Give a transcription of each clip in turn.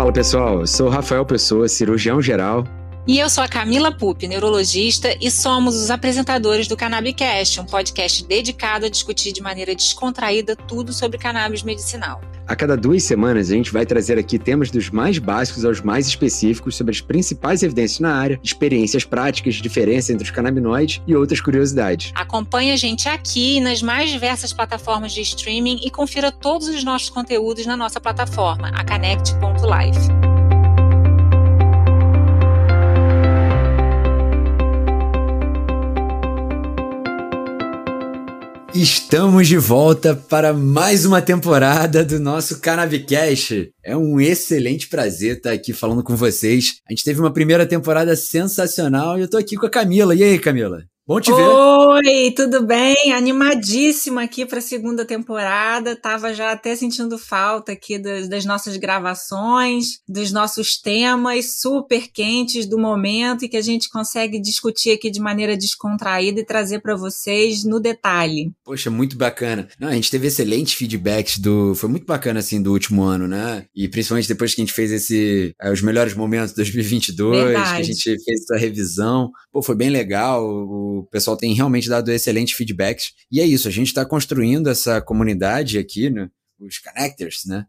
Fala pessoal, sou Rafael Pessoa, cirurgião geral. E eu sou a Camila Pupi, neurologista, e somos os apresentadores do Cannabicast, um podcast dedicado a discutir de maneira descontraída tudo sobre cannabis medicinal. A cada duas semanas, a gente vai trazer aqui temas dos mais básicos aos mais específicos sobre as principais evidências na área, experiências práticas, diferença entre os canabinoides e outras curiosidades. Acompanhe a gente aqui nas mais diversas plataformas de streaming e confira todos os nossos conteúdos na nossa plataforma, a Connect.life. Estamos de volta para mais uma temporada do nosso Cannabicast. É um excelente prazer estar aqui falando com vocês. A gente teve uma primeira temporada sensacional e eu tô aqui com a Camila. E aí, Camila? Bom te ver. Oi, tudo bem? Animadíssima aqui para a segunda temporada. Tava já até sentindo falta aqui das, das, nossas gravações, dos nossos temas super quentes do momento e que a gente consegue discutir aqui de maneira descontraída e trazer para vocês no detalhe. Poxa, muito bacana. Não, a gente teve excelentes feedbacks do, foi muito bacana assim do último ano, né? E principalmente depois que a gente fez esse é, os melhores momentos de 2022, Verdade. que a gente fez essa revisão. Pô, foi bem legal. O, o pessoal tem realmente dado excelentes feedbacks. E é isso, a gente está construindo essa comunidade aqui, né? os connectors, né?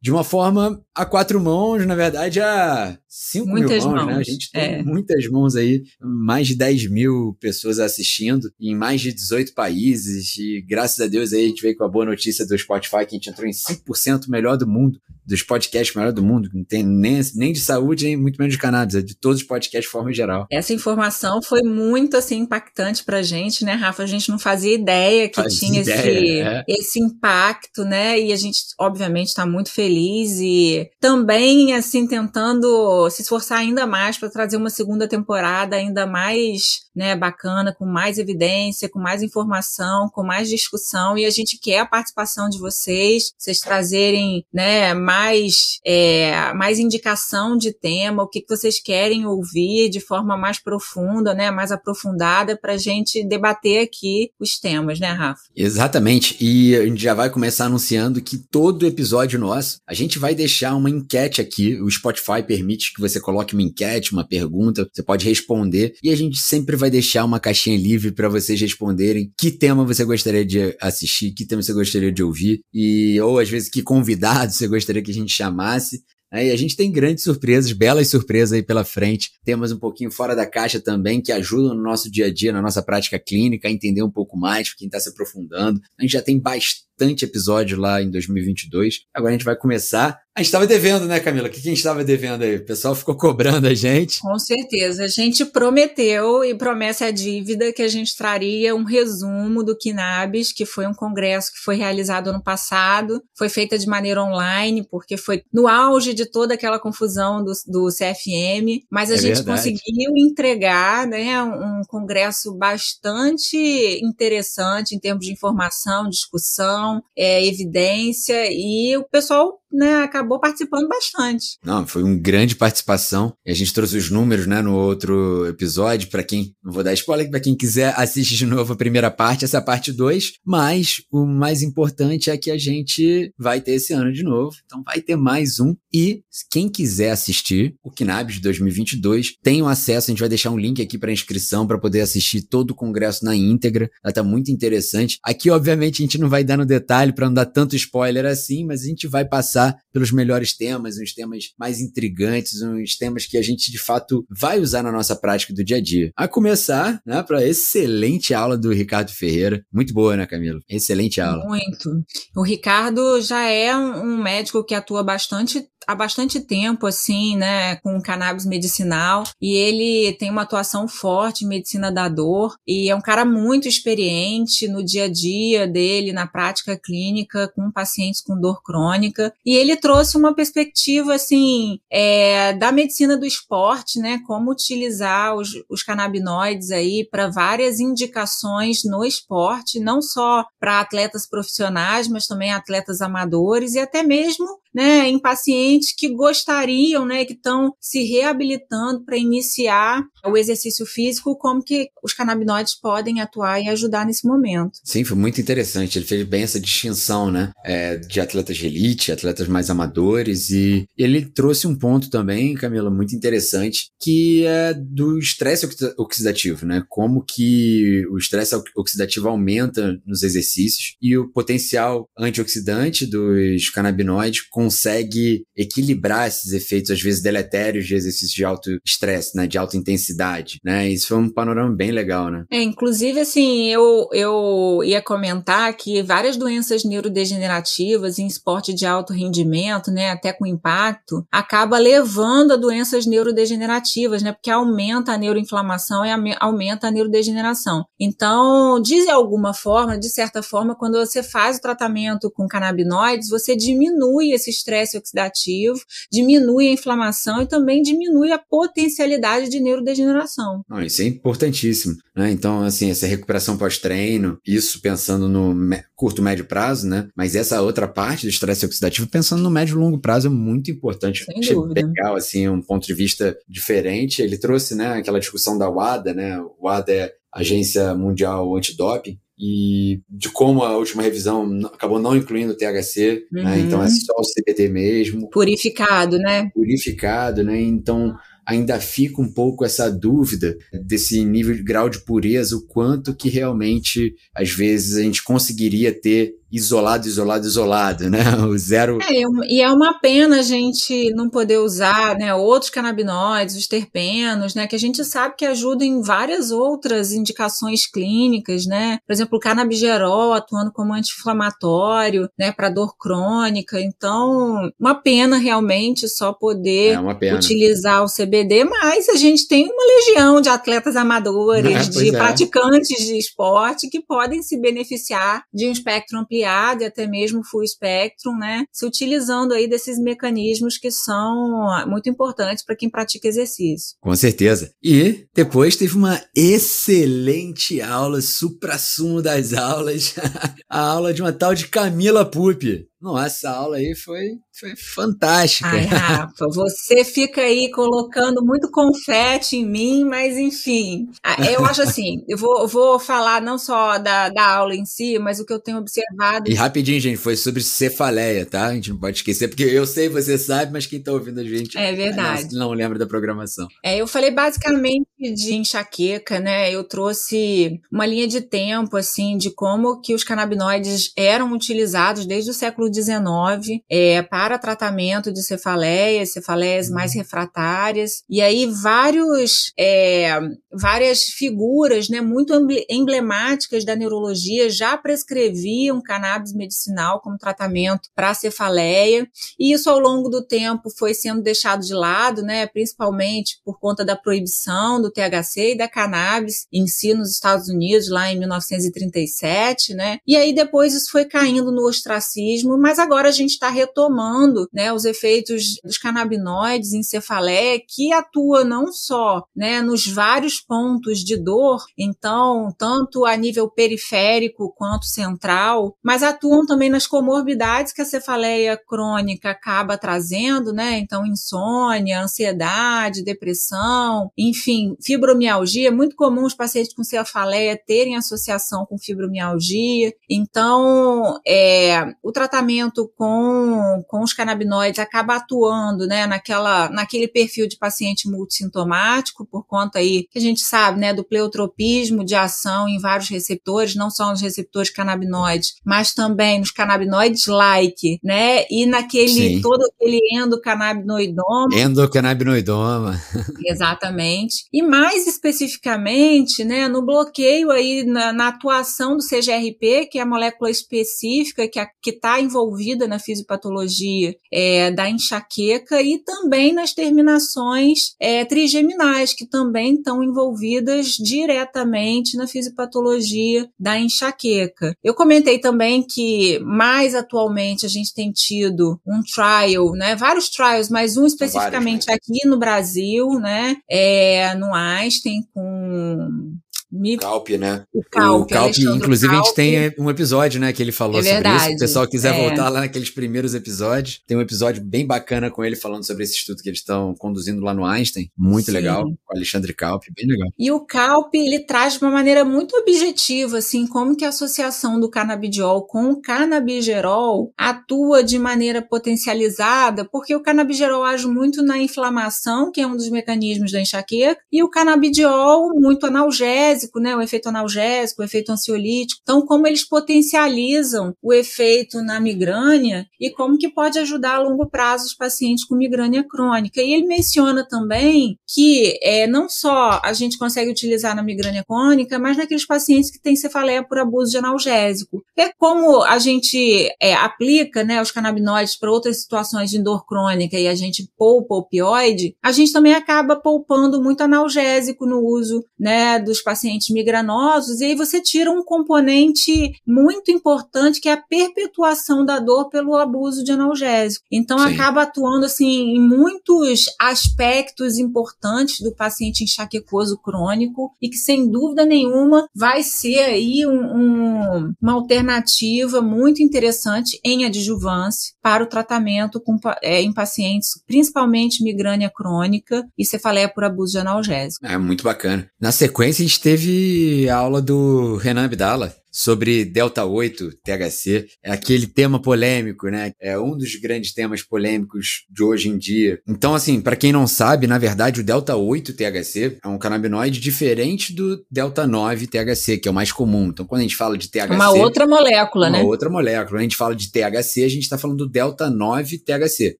De uma forma a quatro mãos, na verdade, a 5 muitas mil mãos, mãos, né? A gente tem é. muitas mãos aí, mais de 10 mil pessoas assistindo em mais de 18 países. E graças a Deus aí a gente veio com a boa notícia do Spotify que a gente entrou em 5% melhor do mundo, dos podcasts melhor do mundo. Não tem nem, nem de saúde, nem muito menos de cannabis, é de todos os podcasts de forma geral. Essa informação foi muito assim impactante pra gente, né, Rafa? A gente não fazia ideia que fazia tinha ideia, esse, é. esse impacto, né? E a gente, obviamente, está muito feliz e também, assim, tentando se esforçar ainda mais para trazer uma segunda temporada ainda mais né, bacana, com mais evidência, com mais informação, com mais discussão, e a gente quer a participação de vocês, vocês trazerem né, mais, é, mais indicação de tema, o que, que vocês querem ouvir de forma mais profunda, né, mais aprofundada, para a gente debater aqui os temas, né, Rafa? Exatamente, e a gente já vai começar anunciando que todo episódio nosso, a gente vai deixar uma enquete aqui, o Spotify permite que você coloque uma enquete, uma pergunta, você pode responder, e a gente sempre vai deixar uma caixinha livre para vocês responderem que tema você gostaria de assistir, que tema você gostaria de ouvir, e ou às vezes que convidado você gostaria que a gente chamasse. Aí a gente tem grandes surpresas, belas surpresas aí pela frente. Temos um pouquinho fora da caixa também, que ajudam no nosso dia a dia, na nossa prática clínica, a entender um pouco mais, quem está se aprofundando. A gente já tem bastante episódio lá em 2022. Agora a gente vai começar a gente estava devendo, né, Camila? O que a gente estava devendo aí? O pessoal ficou cobrando a gente. Com certeza. A gente prometeu, e promessa é dívida, que a gente traria um resumo do Kinabis, que foi um congresso que foi realizado ano passado. Foi feita de maneira online, porque foi no auge de toda aquela confusão do, do CFM. Mas a é gente verdade. conseguiu entregar né, um congresso bastante interessante em termos de informação, discussão, é, evidência, e o pessoal né, acabou participando bastante. Não, foi uma grande participação. A gente trouxe os números, né, no outro episódio, para quem, não vou dar spoiler, para quem quiser assistir de novo a primeira parte, essa parte 2, mas o mais importante é que a gente vai ter esse ano de novo, então vai ter mais um. E quem quiser assistir o Knabs de 2022, tem o acesso, a gente vai deixar um link aqui para inscrição para poder assistir todo o congresso na íntegra. Ela tá muito interessante. Aqui, obviamente, a gente não vai dar no detalhe para não dar tanto spoiler assim, mas a gente vai passar passar pelos melhores temas, uns temas mais intrigantes, uns temas que a gente de fato vai usar na nossa prática do dia a dia. A começar, né, para excelente aula do Ricardo Ferreira. Muito boa, né, Camila? Excelente aula. Muito. O Ricardo já é um médico que atua bastante há bastante tempo, assim, né, com cannabis medicinal, e ele tem uma atuação forte em medicina da dor, e é um cara muito experiente no dia a dia dele, na prática clínica, com pacientes com dor crônica, e ele trouxe uma perspectiva, assim, é, da medicina do esporte, né, como utilizar os, os canabinoides aí para várias indicações no esporte, não só para atletas profissionais, mas também atletas amadores e até mesmo né, em pacientes que gostariam, né, que estão se reabilitando para iniciar o exercício físico, como que os canabinoides podem atuar e ajudar nesse momento. Sim, foi muito interessante. Ele fez bem essa distinção, né, é, de atletas de elite, atletas mais amadores, e ele trouxe um ponto também, Camila, muito interessante, que é do estresse oxidativo, né, como que o estresse oxidativo aumenta nos exercícios e o potencial antioxidante dos canabinoides consegue equilibrar esses efeitos, às vezes deletérios, de exercícios de alto estresse, né, de alta intensidade, né? Isso foi um panorama bem legal, né? É, inclusive, assim, eu, eu ia comentar que várias doenças neurodegenerativas em esporte de alto rendimento, né, até com impacto, acaba levando a doenças neurodegenerativas, né, porque aumenta a neuroinflamação e aumenta a neurodegeneração. Então, de alguma forma, de certa forma, quando você faz o tratamento com canabinoides, você diminui esse estresse oxidativo, diminui a inflamação e também diminui a potencialidade de neurodegeneração. Não, isso é importantíssimo. Né? Então, assim, essa recuperação pós-treino, isso pensando no curto, médio prazo, né? Mas essa outra parte do estresse oxidativo, pensando no médio e longo prazo, é muito importante. Sem Achei dúvida. legal, assim, um ponto de vista diferente. Ele trouxe, né, aquela discussão da WADA, né? O WADA é Agência Mundial Antidoping, e de como a última revisão acabou não incluindo o THC, né? uhum. né? então é só o CBD mesmo. Purificado, né? Purificado, né? Então ainda fica um pouco essa dúvida desse nível de grau de pureza, o quanto que realmente às vezes a gente conseguiria ter isolado, isolado, isolado, né? O zero. É, e é uma pena a gente não poder usar, né, outros canabinoides, os terpenos, né, que a gente sabe que ajudam em várias outras indicações clínicas, né? Por exemplo, o canabigerol atuando como anti-inflamatório, né, para dor crônica. Então, uma pena realmente só poder é utilizar o CBD, mas a gente tem uma legião de atletas amadores, é, de é. praticantes de esporte que podem se beneficiar de um espectro ampliado e até mesmo full spectrum, né? Se utilizando aí desses mecanismos que são muito importantes para quem pratica exercício. Com certeza. E depois teve uma excelente aula, supra-sumo das aulas, a aula de uma tal de Camila Pupi. Nossa, essa aula aí foi, foi fantástica. Ai, Rafa, você fica aí colocando muito confete em mim, mas enfim. Ah, eu acho assim, eu vou, vou falar não só da, da aula em si, mas o que eu tenho observado. E rapidinho, gente, foi sobre cefaleia, tá? A gente não pode esquecer, porque eu sei, você sabe, mas quem tá ouvindo a gente é verdade. Não, não lembra da programação. É, eu falei basicamente de enxaqueca, né? Eu trouxe uma linha de tempo, assim, de como que os canabinoides eram utilizados desde o século XIX é, para tratamento de cefaleias, cefaleias uhum. mais refratárias, e aí vários, é, várias figuras né, muito emblemáticas da neurologia já prescreviam cannabis medicinal como tratamento para cefaleia, e isso ao longo do tempo foi sendo deixado de lado, né, principalmente por conta da proibição do THC e da cannabis em si nos Estados Unidos, lá em 1937, né, e aí depois isso foi caindo no ostracismo, mas agora a gente está retomando né, os efeitos dos canabinoides em cefaleia, que atua não só né, nos vários pontos de dor, então, tanto a nível periférico quanto central, mas atuam também nas comorbidades que a cefaleia crônica acaba trazendo, né? Então, insônia, ansiedade, depressão, enfim, fibromialgia. É muito comum os pacientes com cefaleia terem associação com fibromialgia. Então, é, o tratamento com, com os canabinoides acaba atuando, né, naquela, naquele perfil de paciente multissintomático, por conta aí, que a gente sabe, né, do pleiotropismo de ação em vários receptores, não só nos receptores canabinoides, mas também nos canabinoides like, né, e naquele, Sim. todo aquele endocannabinoidoma. Endocannabinoidoma. Exatamente. E mais especificamente, né, no bloqueio aí, na, na atuação do CGRP, que é a molécula específica que está envolvida na fisiopatologia é, da enxaqueca e também nas terminações é, trigeminais, que também estão envolvidas diretamente na fisiopatologia da enxaqueca. Eu comentei também que mais atualmente a gente tem tido um trial, né, vários trials, mas um especificamente vários, né? aqui no Brasil, né, é, no Einstein, com Me... Calp, né? O Calp, o Calp inclusive Calp. a gente tem um episódio, né, que ele falou é sobre verdade. isso. Se o pessoal quiser é. voltar lá naqueles primeiros episódios, tem um episódio bem bacana com ele falando sobre esse estudo que eles estão conduzindo lá no Einstein. Muito Sim. legal, com o Alexandre Calp, bem legal. E o Calp, ele traz de uma maneira muito objetiva, assim, como que a associação do canabidiol com o canabigerol atua de maneira potencializada, porque o canabigerol age muito na inflamação, que é um dos mecanismos da enxaqueca, e o canabidiol muito analgésico, né, o efeito analgésico, o efeito ansiolítico. Então, como eles potencializam o efeito na migrânia e como que pode ajudar a longo prazo os pacientes com migrânia crônica. E ele menciona também que é, não só a gente consegue utilizar na migrânia crônica, mas naqueles pacientes que têm cefaleia por abuso de analgésico. É como a gente é, aplica né, os canabinoides para outras situações de dor crônica e a gente poupa opioide, a gente também acaba poupando muito analgésico no uso né, dos pacientes migranosos, e aí você tira um componente muito importante que é a perpetuação da dor pelo abuso de analgésico. Então Sim. acaba atuando assim em muitos aspectos importantes do paciente enxaquecoso crônico e que sem dúvida nenhuma vai ser aí um, um, uma alternativa muito interessante em adjuvância para o tratamento com, é, em pacientes, principalmente migrânia crônica e cefaleia por abuso de analgésico. É muito bacana. Na sequência, a gente teve a aula do Renan Abdala, sobre Delta 8 THC. É aquele tema polêmico, né? É um dos grandes temas polêmicos de hoje em dia. Então, assim, para quem não sabe, na verdade, o Delta 8 THC é um canabinoide diferente do Delta 9 THC, que é o mais comum. Então, quando a gente fala de THC. Uma outra molécula, uma né? Uma outra molécula. Quando a gente fala de THC, a gente está falando do Delta 9 THC.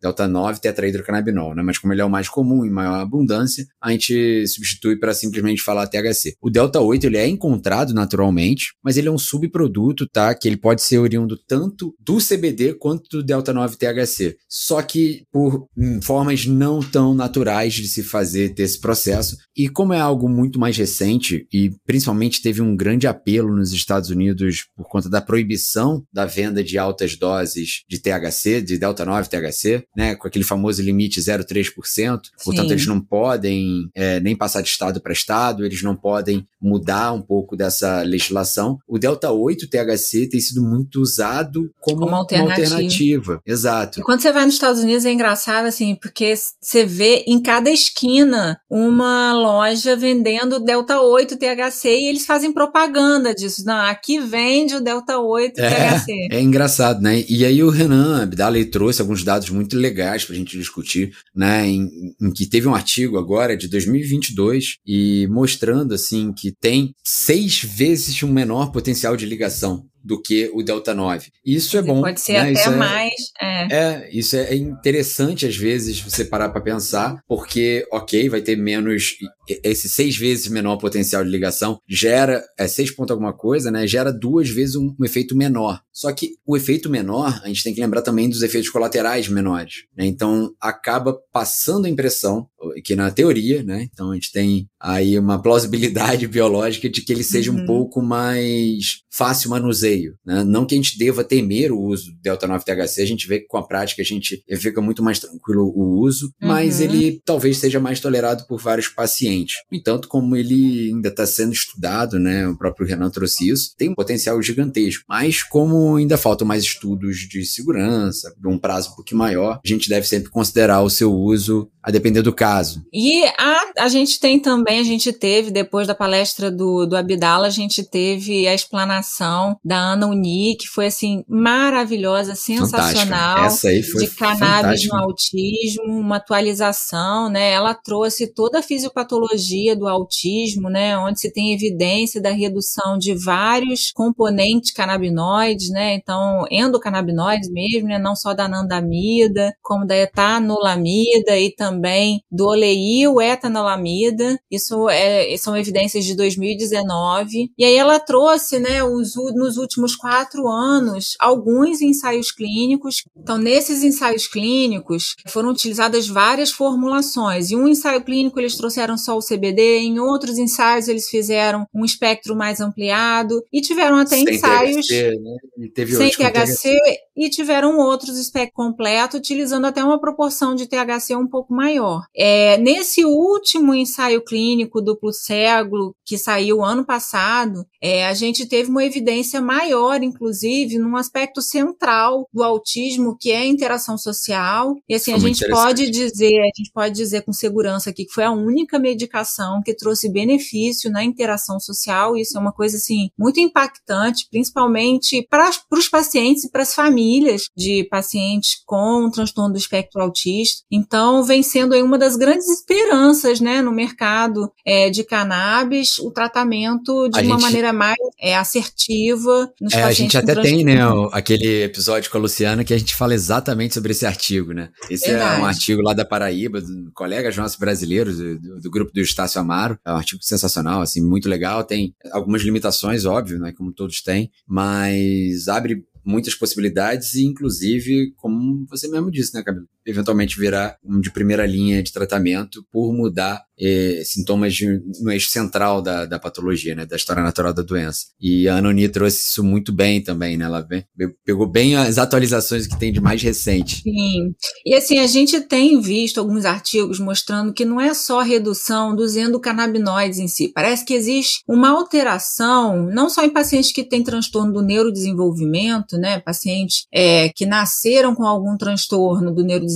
Delta 9 tetrahidrocannabinol, né? Mas como ele é o mais comum em maior abundância, a gente substitui para simplesmente falar THC. O Delta 8 ele é encontrado naturalmente, mas ele é um um subproduto, tá? Que ele pode ser oriundo tanto do CBD quanto do Delta 9 THC. Só que por hum, formas não tão naturais de se fazer desse processo. E como é algo muito mais recente e principalmente teve um grande apelo nos Estados Unidos por conta da proibição da venda de altas doses de THC, de Delta 9 THC, né? Com aquele famoso limite 0,3%. Portanto, eles não podem é, nem passar de estado para estado, eles não podem mudar um pouco dessa legislação. O delta 8 THC tem sido muito usado como, como alternativa. Uma alternativa. Exato. E quando você vai nos Estados Unidos é engraçado, assim, porque você vê em cada esquina uma loja vendendo Delta 8 THC e eles fazem propaganda disso. Não, aqui vende o Delta 8 é, THC. É engraçado, né? E aí o Renan Abdala trouxe alguns dados muito legais para a gente discutir, né? Em, em que teve um artigo agora de 2022 e mostrando, assim, que tem seis vezes um menor potencial potencial de ligação do que o Delta 9. Isso é bom. Pode ser né? até isso é mais. É. é. isso é interessante às vezes você parar para pensar, porque, ok, vai ter menos. Esse seis vezes menor potencial de ligação gera. É seis ponto alguma coisa, né? Gera duas vezes um, um, efeito menor. Só que o efeito menor, a gente tem que lembrar também dos efeitos colaterais menores. Né? Então, acaba passando a impressão, que na teoria, né? Então, a gente tem aí uma plausibilidade biológica de que ele seja uhum. um pouco mais fácil manuseio. Né? Não que a gente deva temer o uso do Delta 9 THC, a gente vê que com a prática a gente fica muito mais tranquilo o uso, uhum. mas ele talvez seja mais tolerado por vários pacientes. No entanto, como ele ainda está sendo estudado, né, o próprio Renan trouxe isso, tem um potencial gigantesco. Mas como ainda faltam mais estudos de segurança, de um prazo um pouquinho maior, a gente deve sempre considerar o seu uso a depender do caso. E a, a gente tem também, a gente teve, depois da palestra do, do Abdala, a gente teve a explanação da Ana Uni, que foi assim, maravilhosa, sensacional. Essa aí foi De cannabis no autismo, uma atualização, né? Ela trouxe toda a fisiopatologia do autismo, né? Onde se tem evidência da redução de vários componentes canabinoides, né? Então, endocannabinoides mesmo, né? Não só da anandamida, como da etanolamida e também também do oleil etanolamida, isso é, são evidências de 2019, e aí ela trouxe, né, os, nos últimos quatro anos, alguns ensaios clínicos. Então, nesses ensaios clínicos, foram utilizadas várias formulações. Em um ensaio clínico, eles trouxeram só o CBD, em outros ensaios, eles fizeram um espectro mais ampliado, e tiveram até sem ensaios THC, né? sem THC, e tiveram outros espectro completo, utilizando até uma proporção de THC um pouco mais maior. É, nesse último ensaio clínico duplo cego que saiu ano passado, é, a gente teve uma evidência maior, inclusive, num aspecto central do autismo, que é a interação social. E assim, a gente pode dizer, a gente pode dizer com segurança aqui que foi a única medicação que trouxe benefício na interação social. Isso é uma coisa assim muito impactante, principalmente para os pacientes e para as famílias de pacientes com transtorno do espectro autista. Então, vem sendo aí uma das grandes esperanças, né, no mercado é, de cannabis, o tratamento de a uma gente... maneira mais é, assertiva nos é, pacientes. A gente até tem, né, aquele episódio com a Luciana que a gente fala exatamente sobre esse artigo, né? Esse Verdade. é um artigo lá da Paraíba, do colegas nossos brasileiros, do, do, grupo do Estácio Amaro. É um artigo sensacional, assim, muito legal. Tem algumas limitações, óbvio, né, como todos têm, mas abre muitas possibilidades e, inclusive, como você mesmo disse, né, Camilo? Eventualmente virar um de primeira linha de tratamento por mudar eh, sintomas de, no eixo central da, da patologia, né, da história natural da doença. E a Anoni trouxe isso muito bem também, né? Ela pegou bem as atualizações que tem de mais recente. Sim. E assim, a gente tem visto alguns artigos mostrando que não é só redução dos endocannabinoides em si. Parece que existe uma alteração, não só em pacientes que têm transtorno do neurodesenvolvimento, né? Pacientes é, que nasceram com algum transtorno do neurodesenvolvimento,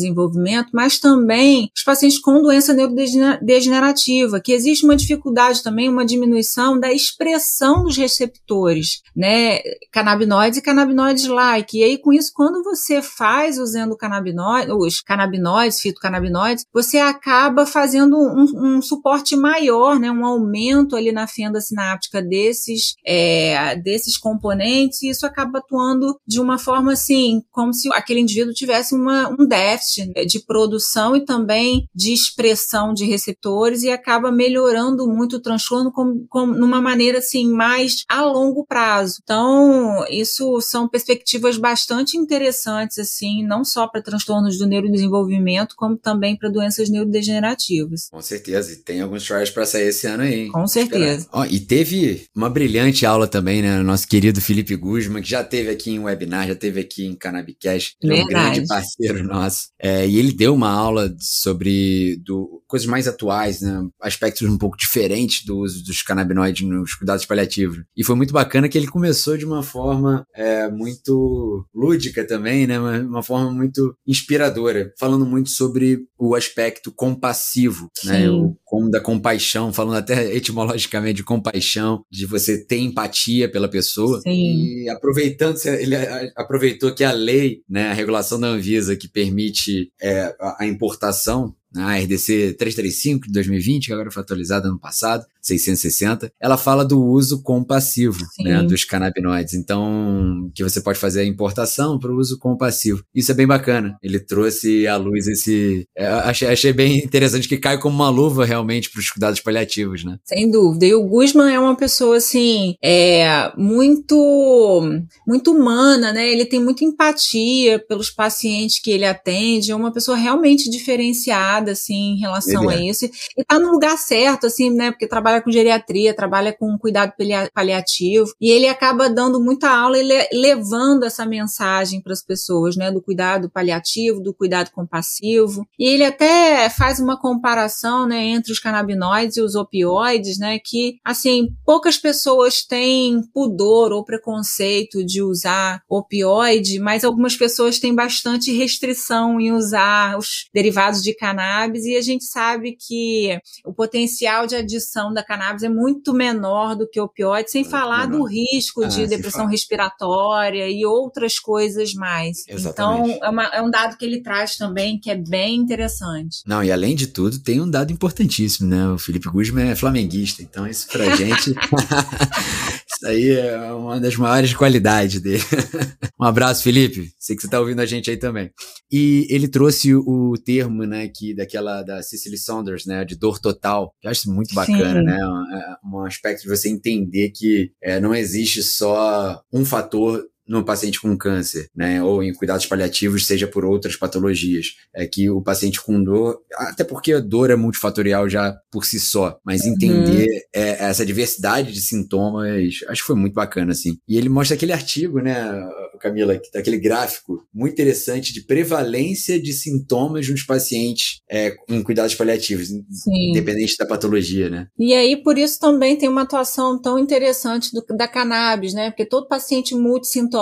mas também os pacientes com doença neurodegenerativa degenerativa, que existe uma dificuldade também, uma diminuição da expressão dos receptores, né, canabinoides e canabinoides-like. E aí, com isso, quando você faz endocannabinoides, os canabinoides, fitocannabinoides, você acaba fazendo um, um suporte maior, né, um aumento ali na fenda sináptica desses, é, desses componentes, e isso acaba atuando de uma forma assim, como se aquele indivíduo tivesse uma, um déficit de produção e também de expressão de receptores e acaba melhorando muito o transtorno com, com, numa maneira assim mais a longo prazo. Então, isso são perspectivas bastante interessantes assim, não só para transtornos do neurodesenvolvimento, como também para doenças neurodegenerativas. Com certeza, e tem alguns trials para sair esse ano aí. Com certeza. Ó, e teve uma brilhante aula também, né, nosso querido Felipe Guzman, que já teve aqui em webinar, já teve aqui em Cannabicast, ele é um grande parceiro nosso. É, e ele deu uma aula sobre do, coisas mais atuais né? Aspectos um pouco diferentes do uso dos canabinoides nos cuidados paliativos. E foi muito bacana que ele começou de uma forma é, muito lúdica também, né? Uma, uma, forma muito inspiradora, falando muito sobre o aspecto compassivo, né? Sim. né? O, como da compaixão, falando até etimologicamente de compaixão, de você ter empatia pela pessoa. Sim. E aproveitando, ele aproveitou que a lei, né, a regulação da Anvisa que permite é, a importação a RDC 335 de 2020, que agora foi atualizada ano passado, 660, ela fala do uso compassivo né, dos canabinoides. Então, que você pode fazer a importação para o uso compassivo. Isso é bem bacana. Ele trouxe à luz esse. É, achei, achei bem interessante que cai como uma luva realmente para os cuidados paliativos, né? Sem dúvida. E o Guzman é uma pessoa, assim, é, muito, muito humana, né? Ele tem muita empatia pelos pacientes que ele atende. É uma pessoa realmente diferenciada, assim, em relação ele a é. isso. E tá no lugar certo, assim, né? Porque trabalha trabalha com geriatria, trabalha com cuidado paliativo, e ele acaba dando muita aula e levando essa mensagem para as pessoas, né, do cuidado paliativo, do cuidado compassivo. E ele até faz uma comparação, né, entre os canabinoides e os opioides, né, que assim, poucas pessoas têm pudor ou preconceito de usar opioide, mas algumas pessoas têm bastante restrição em usar os derivados de cannabis e a gente sabe que o potencial de adição da da cannabis é muito menor do que opioide, sem muito falar menor. do risco ah, de depressão respiratória e outras coisas mais. Exatamente. Então, é, uma, é, um dado que ele traz também que é bem interessante. Não, e além de tudo, tem um dado importantíssimo, né? O Felipe Guzman é flamenguista, então isso pra gente. isso aí é uma das maiores qualidades dele. um abraço, Felipe. Sei que você tá ouvindo a gente aí também. E ele trouxe o, termo, né, que daquela da Cicely Saunders, né, de dor total. Que eu acho muito bacana, Sim. né? Um, é, um, aspecto de você entender que é, não existe só um fator no paciente com câncer, né, ou em cuidados paliativos, seja por outras patologias. É que o paciente com dor, até porque a dor é multifatorial já por si só, mas uhum. entender uhum. é, essa diversidade de sintomas, acho que foi muito bacana, assim. E ele mostra aquele artigo, né, Camila, aquele gráfico muito interessante de prevalência de sintomas nos pacientes é, em cuidados paliativos, Sim. independente da patologia, né? E aí, por isso também tem uma atuação tão interessante do, da cannabis, né? Porque todo paciente multissintomático,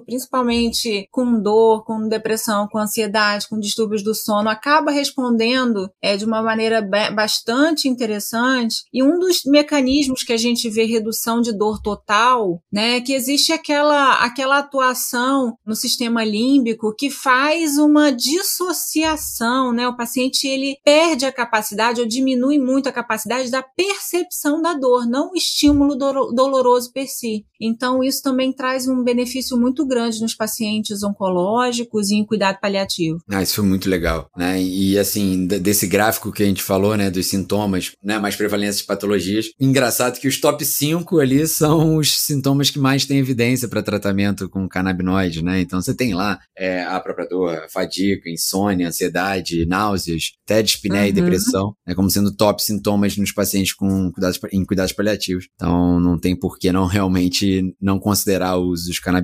principalmente com dor, com depressão, com ansiedade, com distúrbios do sono, acaba respondendo é, de uma maneira bastante interessante. E um dos mecanismos que a gente vê redução de dor total, né? É que existe aquela, aquela atuação no sistema límbico que faz uma dissociação, né? O paciente ele perde a capacidade ou diminui muito a capacidade da percepção da dor, não o estímulo do doloroso per si. Então, isso também traz um benefício muito grande nos pacientes oncológicos e em cuidado paliativo. Ah, isso foi muito legal, né? E assim, desse gráfico que a gente falou, né, dos sintomas, né, mais prevalência de patologias, engraçado que os top 5 ali são os sintomas que mais têm evidência para tratamento com canabinoide, né? Então, você tem lá é, a própria dor, fadiga, insônia, ansiedade, náuseas, até dispneia uhum. e depressão, né, como sendo top sintomas nos pacientes com cuidados, em cuidados paliativos. Então, não tem por que não realmente não considerar o uso dos canabinoides.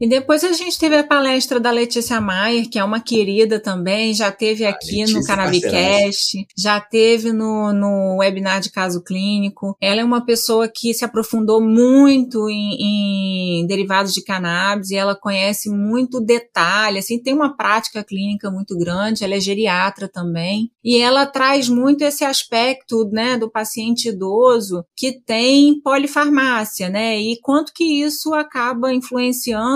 E depois a gente teve a palestra da Letícia Maier, que é uma querida também, já teve ah, aqui Letícia no Canabicast, já teve no, no webinar de caso clínico. Ela é uma pessoa que se aprofundou muito em, em derivados de cannabis e ela conhece muito detalhe, assim, tem uma prática clínica muito grande, ela é geriatra também, e ela traz muito esse aspecto, né, do paciente idoso que tem polifarmácia, né, e quanto que isso acaba influenciando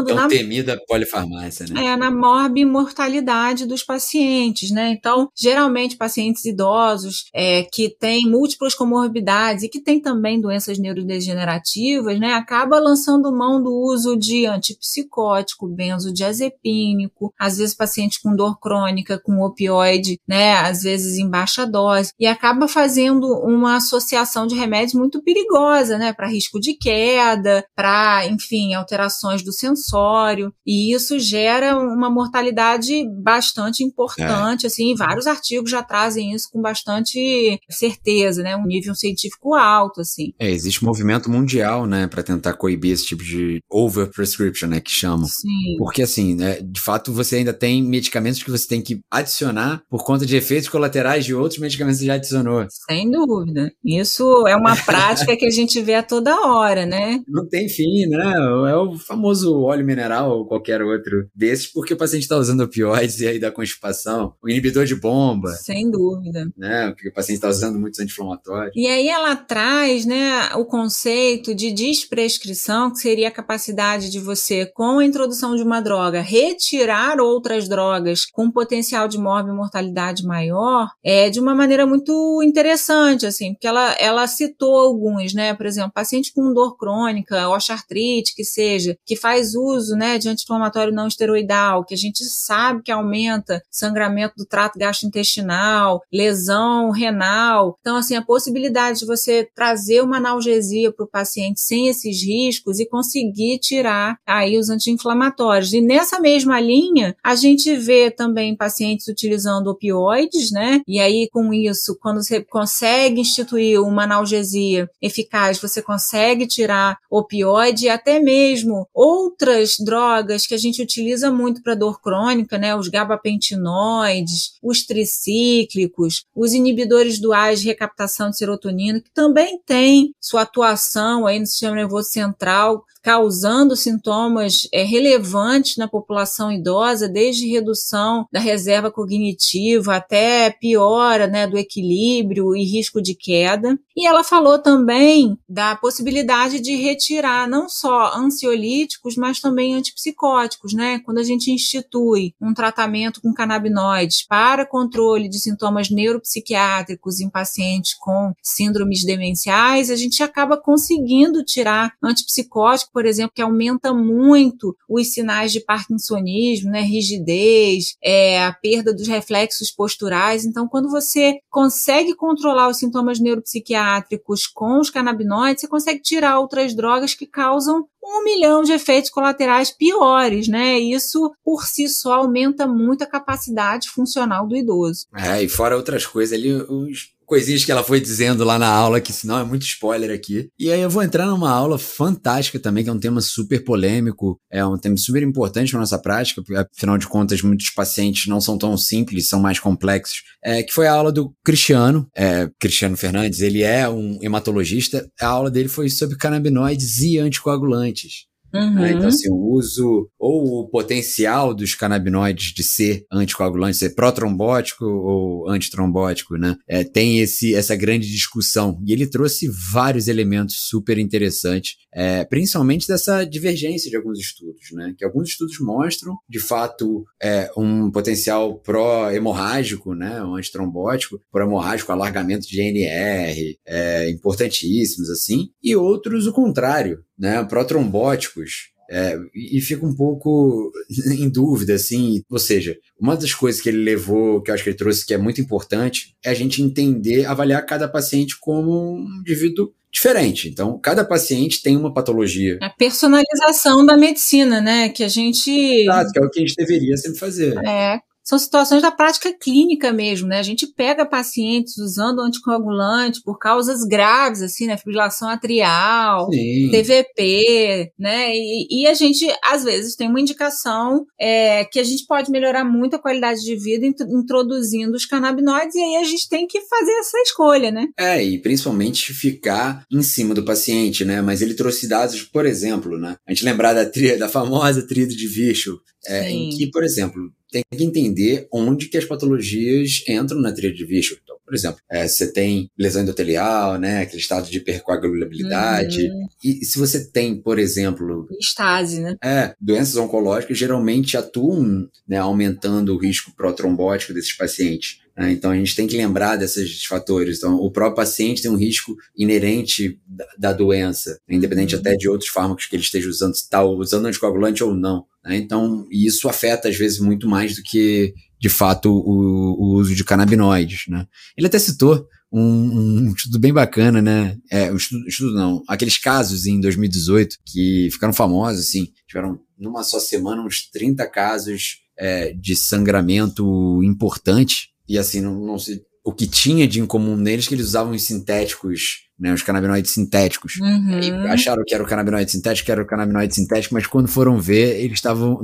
Tão na temida polifarmácia, né? É, na morbimortalidade dos pacientes, né? Então, geralmente pacientes idosos é, que têm múltiplas comorbidades e que têm também doenças neurodegenerativas, né, acaba lançando mão do uso de antipsicótico, benzodiazepínico, às vezes pacientes com dor crônica, com opioide, né, às vezes em baixa dose, e acaba fazendo uma associação de remédios muito perigosa, né, para risco de queda, para, enfim, alterações do sensório, e isso gera uma mortalidade bastante importante, é. assim, vários artigos já trazem isso com bastante certeza, né, um nível científico alto, assim. É, existe um movimento mundial, né, para tentar coibir esse tipo de overprescription, né, que chamam. Sim. Porque, assim, né, de fato, você ainda tem medicamentos que você tem que adicionar por conta de efeitos colaterais de outros medicamentos que já adicionou. Sem dúvida. Isso é uma prática que a gente vê a toda hora, né? Não tem fim, né? É o famoso óleo mineral ou qualquer outro desses, porque o paciente está usando opioides e aí dá constipação, o inibidor de bomba. Sem dúvida. Né? Porque o paciente está usando muitos anti-inflamatórios. E aí ela traz, né, o conceito de desprescrição, que seria a capacidade de você, com a introdução de uma droga, retirar outras drogas com potencial de morte e mortalidade maior, é de uma maneira muito interessante, assim, porque ela, ela citou alguns, né? Por exemplo, paciente com dor crônica, osteoartrite, que seja, que faz uso, né, de anti-inflamatório não esteroidal, que a gente sabe que aumenta sangramento do trato gastrointestinal, lesão renal. Então, assim, a possibilidade de você trazer uma analgesia para o paciente sem esses riscos e conseguir tirar aí os anti-inflamatórios. E nessa mesma linha, a gente vê também pacientes utilizando opioides, né? E aí, com isso, quando você consegue instituir uma analgesia eficaz, você consegue tirar opioide até mesmo outras drogas que a gente utiliza muito para dor crônica, né? Os gabapentinoides, os tricíclicos, os inibidores duais de recaptação de serotonina, que também têm sua atuação aí no sistema nervoso central, causando sintomas é, relevantes na população idosa, desde redução da reserva cognitiva até piora né, do equilíbrio e risco de queda. E ela falou também da possibilidade de retirar não só ansiolíticos, mas também antipsicóticos, né? Quando a gente institui um tratamento com canabinoides para controle de sintomas neuropsiquiátricos em pacientes com síndromes demenciais, a gente acaba conseguindo tirar antipsicótico, por exemplo, que aumenta muito os sinais de parkinsonismo, né? Rigidez, é, a perda dos reflexos posturais. Então, quando você consegue controlar os sintomas neuropsiquiátricos com os canabinoides, você consegue tirar outras drogas que causam um milhão de efeitos colaterais piores, né? Isso por si só aumenta muito a capacidade funcional do idoso. É, e fora outras coisas ali, os coisinhas que ela foi dizendo lá na aula, que senão é muito spoiler aqui. E aí eu vou entrar numa aula fantástica também, que é um tema super polêmico, é um tema super importante para nossa prática, porque afinal de contas muitos pacientes não são tão simples, são mais complexos, é, que foi a aula do Cristiano, é, Cristiano Fernandes, ele é um hematologista, a aula dele foi sobre canabinoides e anticoagulantes. Uhum. Né? Então, assim, o uso ou o potencial dos canabinoides de ser anticoagulante, ser protrombótico ou antitrombótico, né? É, tem esse, essa grande discussão. E ele trouxe vários elementos super interessantes, é, principalmente dessa divergência de alguns estudos, né? Que alguns estudos mostram, de fato, é, um potencial pró-hemorrágico, né? Um antitrombótico, pró-hemorrágico, alargamento de NR, é, importantíssimos, assim, e outros o contrário, né, protrombóticos, é, e fica um pouco em dúvida, assim. Ou seja, uma das coisas que ele levou, que eu acho que ele trouxe, que é muito importante, é a gente entender, avaliar cada paciente como um indivíduo diferente. Então, cada paciente tem uma patologia. A personalização da medicina, né? Que a gente. Exato, que é o que a gente deveria sempre fazer. É, são situações da prática clínica mesmo, né? A gente pega pacientes usando anticoagulante por causas graves, assim, né? Fibrilação atrial, Sim. TVP, né? E, e, a gente, às vezes, tem uma indicação é, que a gente pode melhorar muito a qualidade de vida introduzindo os canabinoides, e aí a gente tem que fazer essa escolha, né? É, e principalmente ficar em cima do paciente, né? Mas ele trouxe dados, por exemplo, né? A gente lembrar da, tria, da famosa tríade de Virchow, é, em que, por exemplo, tem que entender onde que as patologias entram na tríade de Virchow. Então, por exemplo, é, você tem lesão endotelial, né, aquele estado de hipercoagulabilidade. Uhum. E, se você tem, por exemplo... Estase, né? É, doenças oncológicas geralmente atuam né, aumentando o risco protrombótico desses pacientes. Né? Então a gente tem que lembrar desses fatores. Então, o próprio paciente tem um risco inerente da, da doença, independente uhum. até de outros fármacos que ele esteja usando, se está usando anticoagulante ou não. Né? Então, isso afeta às vezes muito mais do que, de fato, o, o uso de canabinoides. Né? Ele até citou um, um, estudo bem bacana, né? É, um estudo, estudo não, aqueles casos em 2018 que ficaram famosos, assim, tiveram numa só semana uns 30 casos é, de sangramento importante, e assim, não, não se, o que tinha de incomum neles é que eles usavam os sintéticos né, os canabinoides sintéticos. Uhum. acharam que era o canabinoide sintético, que era o canabinoide sintético, mas quando foram ver, eles estavam,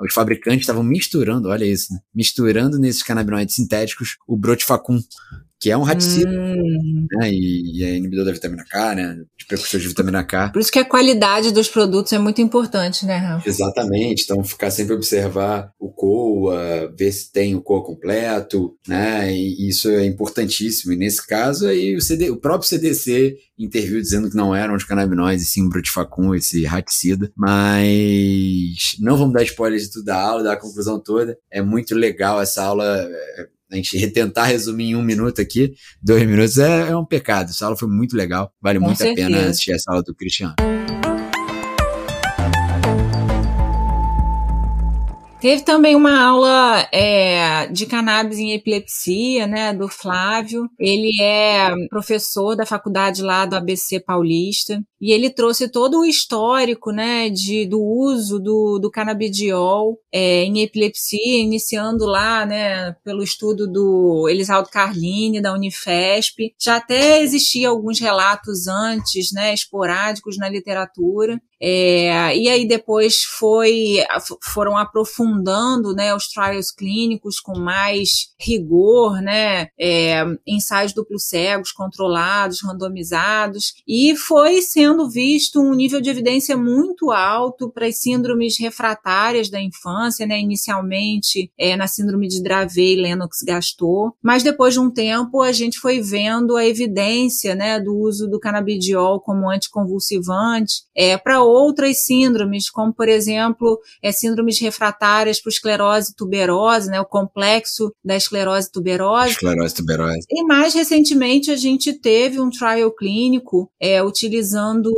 os fabricantes estavam misturando, olha isso, né, misturando nesses canabinoides sintéticos o brotifacum, que é um raticida, hum. né, e, e, é inibidor da vitamina K, né, de precursor de vitamina K. Por isso que a qualidade dos produtos é muito importante, né, Rafa? Exatamente, então ficar sempre observar o COA, ver se tem o COA completo, né, e isso é importantíssimo, e nesse caso aí o, CD, o próprio CDC interviu dizendo que não eram os canabinoides, e sim o brutifacum, esse raticida, mas não vamos dar spoilers de tudo da aula, da conclusão toda, é muito legal essa aula, é, a gente tentar resumir em um minuto aqui, dois minutos, é, é um pecado. Essa aula foi muito legal, vale Com muito certeza. a pena assistir essa aula do Cristiano. Teve também uma aula é, de cannabis em epilepsia, né, do Flávio. Ele é professor da faculdade lá do ABC Paulista e ele trouxe todo o histórico, né, de, do uso do, do canabidiol é, em epilepsia, iniciando lá, né, pelo estudo do Elisaldo Carline, da Unifesp. Já até existia alguns relatos antes, né, esporádicos na literatura. É, e aí depois foi, foram aprofundando né, os trials clínicos com mais rigor, né, é, ensaios duplos cegos, controlados, randomizados, e foi sendo visto um nível de evidência muito alto para as síndromes refratárias da infância, né, inicialmente é, na síndrome de Dravet e Lennox-Gastaut, mas depois de um tempo a gente foi vendo a evidência né, do uso do canabidiol como anticonvulsivante é, para outras síndromes, como por exemplo, é, síndromes refratárias para esclerose tuberosa, né, o complexo da esclerose tuberosa. Esclerose tuberosa. E mais recentemente a gente teve um trial clínico é, utilizando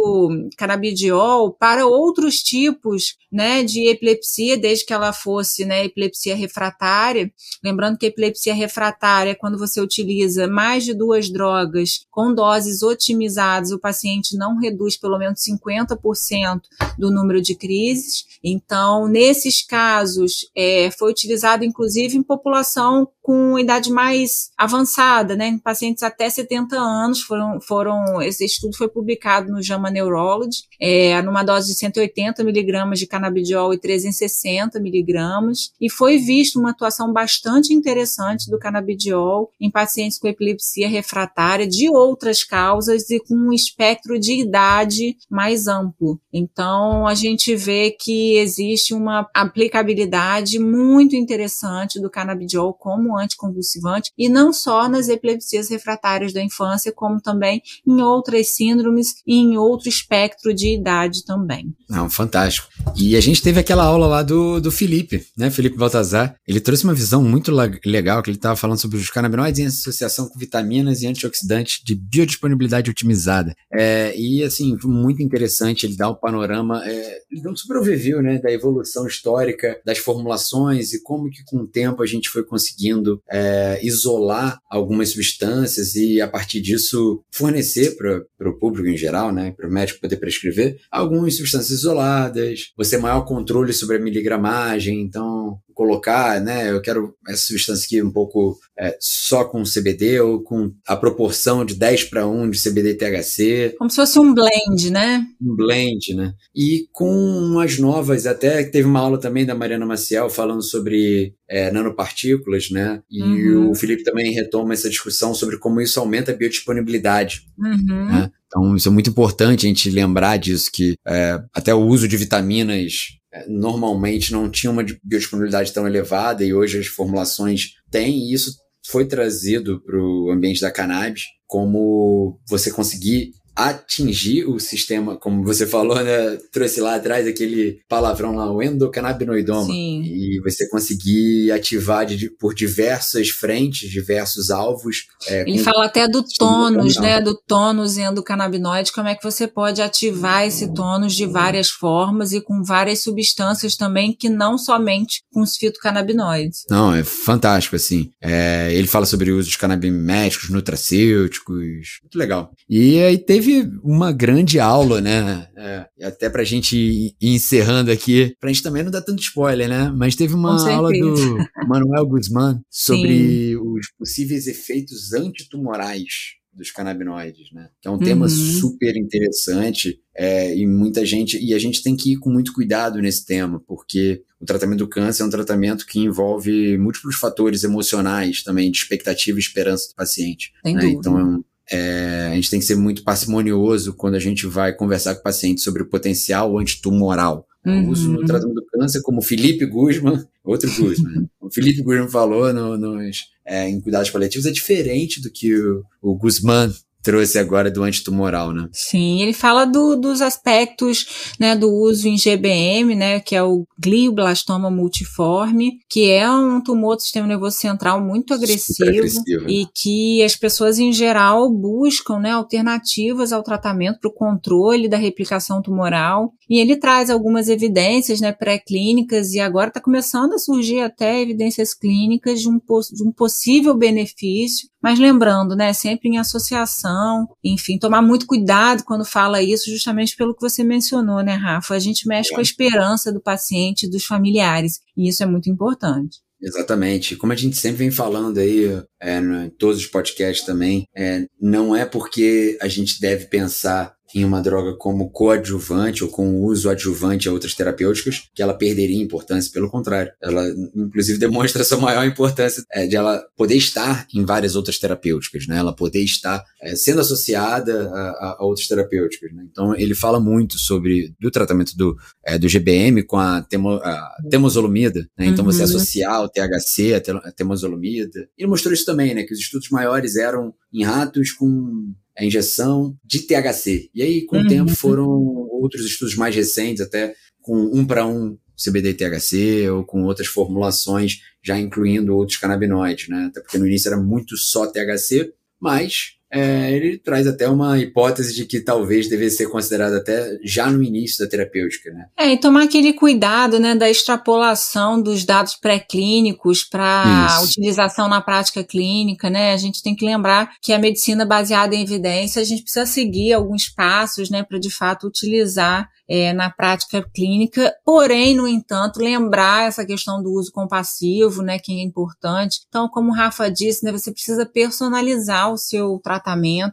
canabidiol para outros tipos né, de epilepsia, desde que ela fosse né, epilepsia refratária. Lembrando que epilepsia refratária é quando você utiliza mais de duas drogas com doses otimizadas, o paciente não reduz pelo menos 50% aumento do número de crises. Então, nesses casos, é, foi utilizado inclusive em população com idade mais avançada, né, em pacientes até 70 anos, foram, foram esse estudo foi publicado no JAMA Neurology, é, numa dose de 180 miligramas de canabidiol e 360 miligramas, e foi visto uma atuação bastante interessante do canabidiol em pacientes com epilepsia refratária de outras causas e com um espectro de idade mais amplo. Então, a gente vê que existe uma aplicabilidade muito interessante do canabidiol como anticonvulsivante, e não só nas epilepsias refratárias da infância, como também em outras síndromes e em outro espectro de idade também. Não, fantástico. E a gente teve aquela aula lá do, do Felipe, né, Felipe Baltazar. Ele trouxe uma visão muito legal, que ele estava falando sobre os canabinoides em associação com vitaminas e antioxidantes de biodisponibilidade otimizada. É, e, assim, muito interessante, ele dá um panorama, é, super overview, né, da evolução histórica das formulações e como que com o tempo a gente foi conseguindo conseguindo é, isolar algumas substâncias e, a partir disso, fornecer para o público em geral, né, para o médico poder prescrever, algumas substâncias isoladas, você maior controle sobre a miligramagem, então colocar, né? Eu quero essa substância aqui um pouco é, só com CBD ou com a proporção de 10 para 1 de CBD e THC. Como se fosse um blend, né? Um blend, né? E com as novas, até teve uma aula também da Mariana Maciel falando sobre é, nanopartículas, né? E uhum. o Felipe também retoma essa discussão sobre como isso aumenta a biodisponibilidade. Uhum. Né? Então, isso é muito importante a gente lembrar disso, que é, até o uso de vitaminas é, normalmente não tinha uma biodisponibilidade tão elevada e hoje as formulações têm, e isso foi trazido para o ambiente da cannabis como você conseguir atingir o sistema, como você falou, né? Trouxe lá atrás aquele palavrão lá, o endocannabinoidoma. Sim. E você conseguir ativar de, por diversas frentes, diversos alvos. É, Ele com, fala até do tônus, né? Do tônus endocannabinoide, como é que você pode ativar esse tônus de várias formas e com várias substâncias também, que não somente com os fitocannabinoides. Não, é fantástico, assim. É, ele fala sobre o uso de canabiméticos, nutracêuticos, muito legal. E aí teve teve uma grande aula, né? É, até pra gente ir encerrando aqui, pra gente também não dar tanto spoiler, né? Mas teve uma aula do Manuel Guzmán sobre Sim. os possíveis efeitos antitumorais dos canabinoides, né? Que é um uhum. tema super interessante é, e muita gente e a gente tem que ir com muito cuidado nesse tema, porque o tratamento do câncer é um tratamento que envolve múltiplos fatores emocionais também de expectativa e esperança do paciente. Né? Então é um, é, a gente tem que ser muito parcimonioso quando a gente vai conversar com o paciente sobre o potencial antitumoral. Uhum. O uso no tratamento do câncer, como o Felipe Guzman, outro Guzman, o Felipe Guzman falou no, nos, é, em cuidados paliativos, é diferente do que o, o Guzman trouxe agora do antitumoral, né? Sim, ele fala do, dos aspectos né, do uso em GBM, né, que é o glioblastoma multiforme, que é um tumor do sistema nervoso central muito agressivo, agressivo e que as pessoas em geral buscam né, alternativas ao tratamento para o controle da replicação tumoral. E ele traz algumas evidências né, pré-clínicas e agora está começando a surgir até evidências clínicas de um, de um possível benefício mas lembrando, né, sempre em associação, enfim, tomar muito cuidado quando fala isso, justamente pelo que você mencionou, né, Rafa? A gente mexe é. com a esperança do paciente e dos familiares, e isso é muito importante. Exatamente. Como a gente sempre vem falando aí, é, em todos os podcasts também, é, não é porque a gente deve pensar em uma droga como coadjuvante ou com uso adjuvante a outras terapêuticas, que ela perderia importância. Pelo contrário, ela inclusive demonstra sua maior importância é, de ela poder estar em várias outras terapêuticas, né? Ela poder estar é, sendo associada a, a, outras terapêuticas. Né? Então ele fala muito sobre do tratamento do, é, do GBM com a, temo, a temozolomida, né? Então uhum. você associar o THC a temozolomida. Ele mostrou isso também, né? Que os estudos maiores eram em ratos com a injeção de THC. E aí, com uhum. o tempo, foram outros estudos mais recentes, até com um para um CBD e THC, ou com outras formulações, já incluindo outros canabinoides, né? Até porque no início era muito só THC, mas é, ele traz até uma hipótese de que talvez devesse ser considerado até já no início da terapêutica, né? É, e tomar aquele cuidado, né, da extrapolação dos dados pré-clínicos para utilização na prática clínica, né? A gente tem que lembrar que a medicina baseada em evidência, a gente precisa seguir alguns passos, né, para de fato utilizar é, na prática clínica, porém, no entanto, lembrar essa questão do uso compassivo, né, que é importante. Então, como o Rafa disse, né, você precisa personalizar o seu tratamento,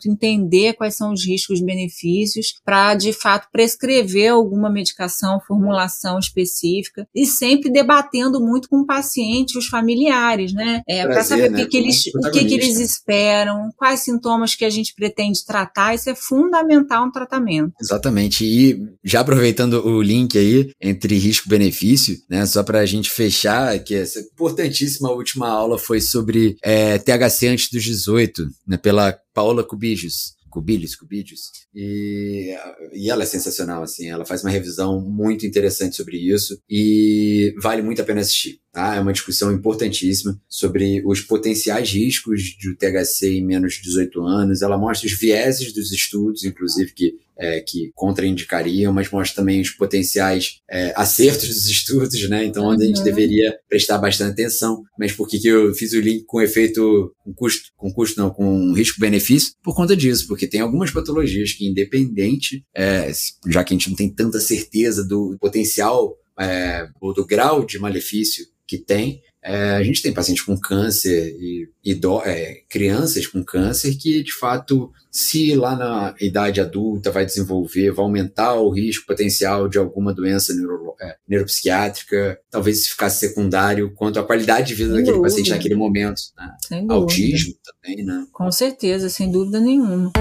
entender quais são os riscos e benefícios para, de fato, prescrever alguma medicação, formulação específica e sempre debatendo muito com o paciente, os familiares, né, é, para saber né? o que, que eles, o que, que eles esperam, quais sintomas que a gente pretende tratar, isso é fundamental no tratamento. Exatamente. E já aproveitando o link aí entre risco e benefício, né, só para a gente fechar, que essa importantíssima última aula foi sobre é, THC antes dos 18, né, pela Paola Cubijos. Cubilhos, Cubilhos. E, e ela é sensacional, assim. Ela faz uma revisão muito interessante sobre isso e vale muito a pena assistir. Tá? É uma discussão importantíssima sobre os potenciais riscos do THC em menos de 18 anos. Ela mostra os vieses dos estudos, inclusive, que, é, que contraindicariam, mas mostra também os potenciais é, acertos dos estudos, né? Então, onde a gente uhum. deveria prestar bastante atenção. Mas por que, que eu fiz o link com efeito, com custo, com custo não, com risco-benefício? Por conta disso, porque tem algumas patologias que, independente, é, já que a gente não tem tanta certeza do potencial é, ou do grau de malefício que tem. É, a gente tem pacientes com câncer e, e do, é, crianças com câncer que, de fato, se lá na idade adulta vai desenvolver, vai aumentar o risco potencial de alguma doença neuro, é, neuropsiquiátrica, talvez isso ficasse secundário quanto à qualidade de vida sem daquele dúvida. paciente naquele momento. Né? Autismo também, né? Com certeza, sem dúvida nenhuma.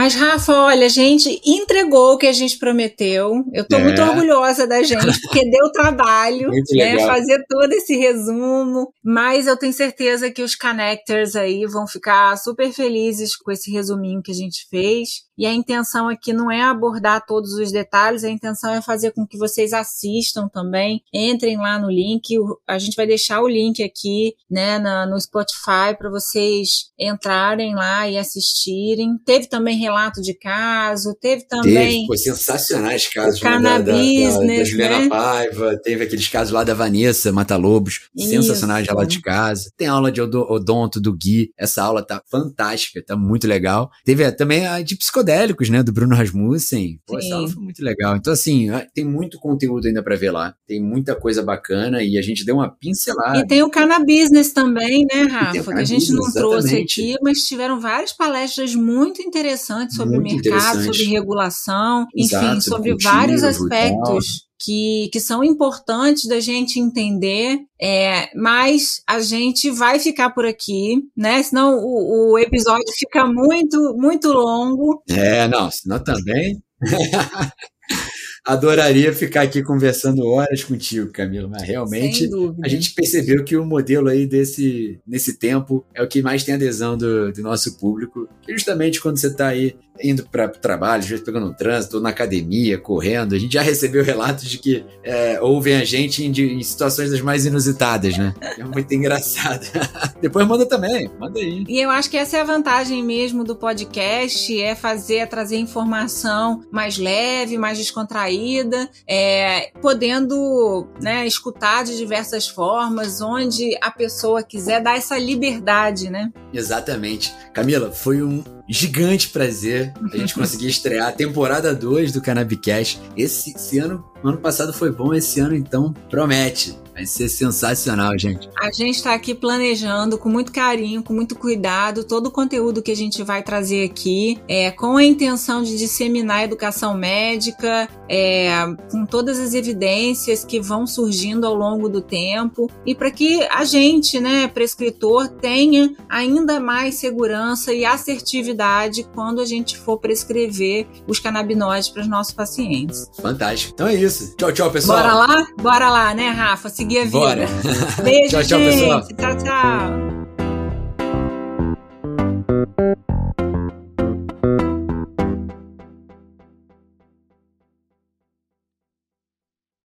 Mas, Rafa, olha, a gente entregou o que a gente prometeu. Eu estou é. muito orgulhosa da gente, porque deu trabalho né, fazer todo esse resumo. Mas eu tenho certeza que os connectors aí vão ficar super felizes com esse resuminho que a gente fez. E a intenção aqui não é abordar todos os detalhes, a intenção é fazer com que vocês assistam também. Entrem lá no link, a gente vai deixar o link aqui, né, na, no Spotify para vocês entrarem lá e assistirem. Teve também relato de caso, teve também. Teve, foi sensacionais casos. Né, da, da, da, da, Juliana né? Paiva, teve aqueles casos lá da Vanessa Matalobos, sensacionais de aula de casa. Tem aula de odonto do Gui, essa aula tá fantástica, tá muito legal. Teve também a de psicodelia psicodélicos, né, do Bruno Rasmussen. Pô, essa aula foi muito legal. Então, assim, tem muito conteúdo ainda para ver lá. Tem muita coisa bacana e a gente deu uma pincelada. E tem o Cannabis também, né, Rafa? Que a gente não exatamente. trouxe aqui, mas tiveram várias palestras muito interessantes sobre muito o mercado, sobre regulação, Exato, enfim, sobre vários aspectos que, que são importantes da gente entender, é, mas a gente vai ficar por aqui, né? Senão o, o episódio fica muito, muito longo. É, não, senão também. adoraria ficar aqui conversando horas contigo, Camila, mas realmente a gente percebeu que o modelo aí desse nesse tempo é o que mais tem adesão do, do nosso público, justamente quando você está aí indo para o trabalho, às vezes pegando um trânsito, na academia, correndo. A gente já recebeu relatos de que é, ouvem a gente em, em, situações das mais inusitadas, né? É muito engraçado. Depois manda também, manda aí. E eu acho que essa é a vantagem mesmo do podcast, é fazer, é trazer informação mais leve, mais descontraída, é, podendo né, escutar de diversas formas, onde a pessoa quiser dar essa liberdade, né? Exatamente. Camila, foi um gigante prazer a gente conseguir estrear a temporada 2 do Cannabicast. Esse, esse ano, ano passado foi bom, esse ano então promete. Vai ser sensacional, gente. A gente está aqui planejando com muito carinho, com muito cuidado, todo o conteúdo que a gente vai trazer aqui, é, com a intenção de disseminar a educação médica, é, com todas as evidências que vão surgindo ao longo do tempo, e para que a gente, né, prescritor, tenha ainda mais segurança e assertividade quando a gente for prescrever os canabinoides para os nossos pacientes. Fantástico. Então é isso isso? Tchau, tchau, pessoal. Bora lá? Bora lá, né, Rafa? Seguir a vida. Bora. Beijo, tchau, gente. Tchau, pessoal. Tchau, tchau.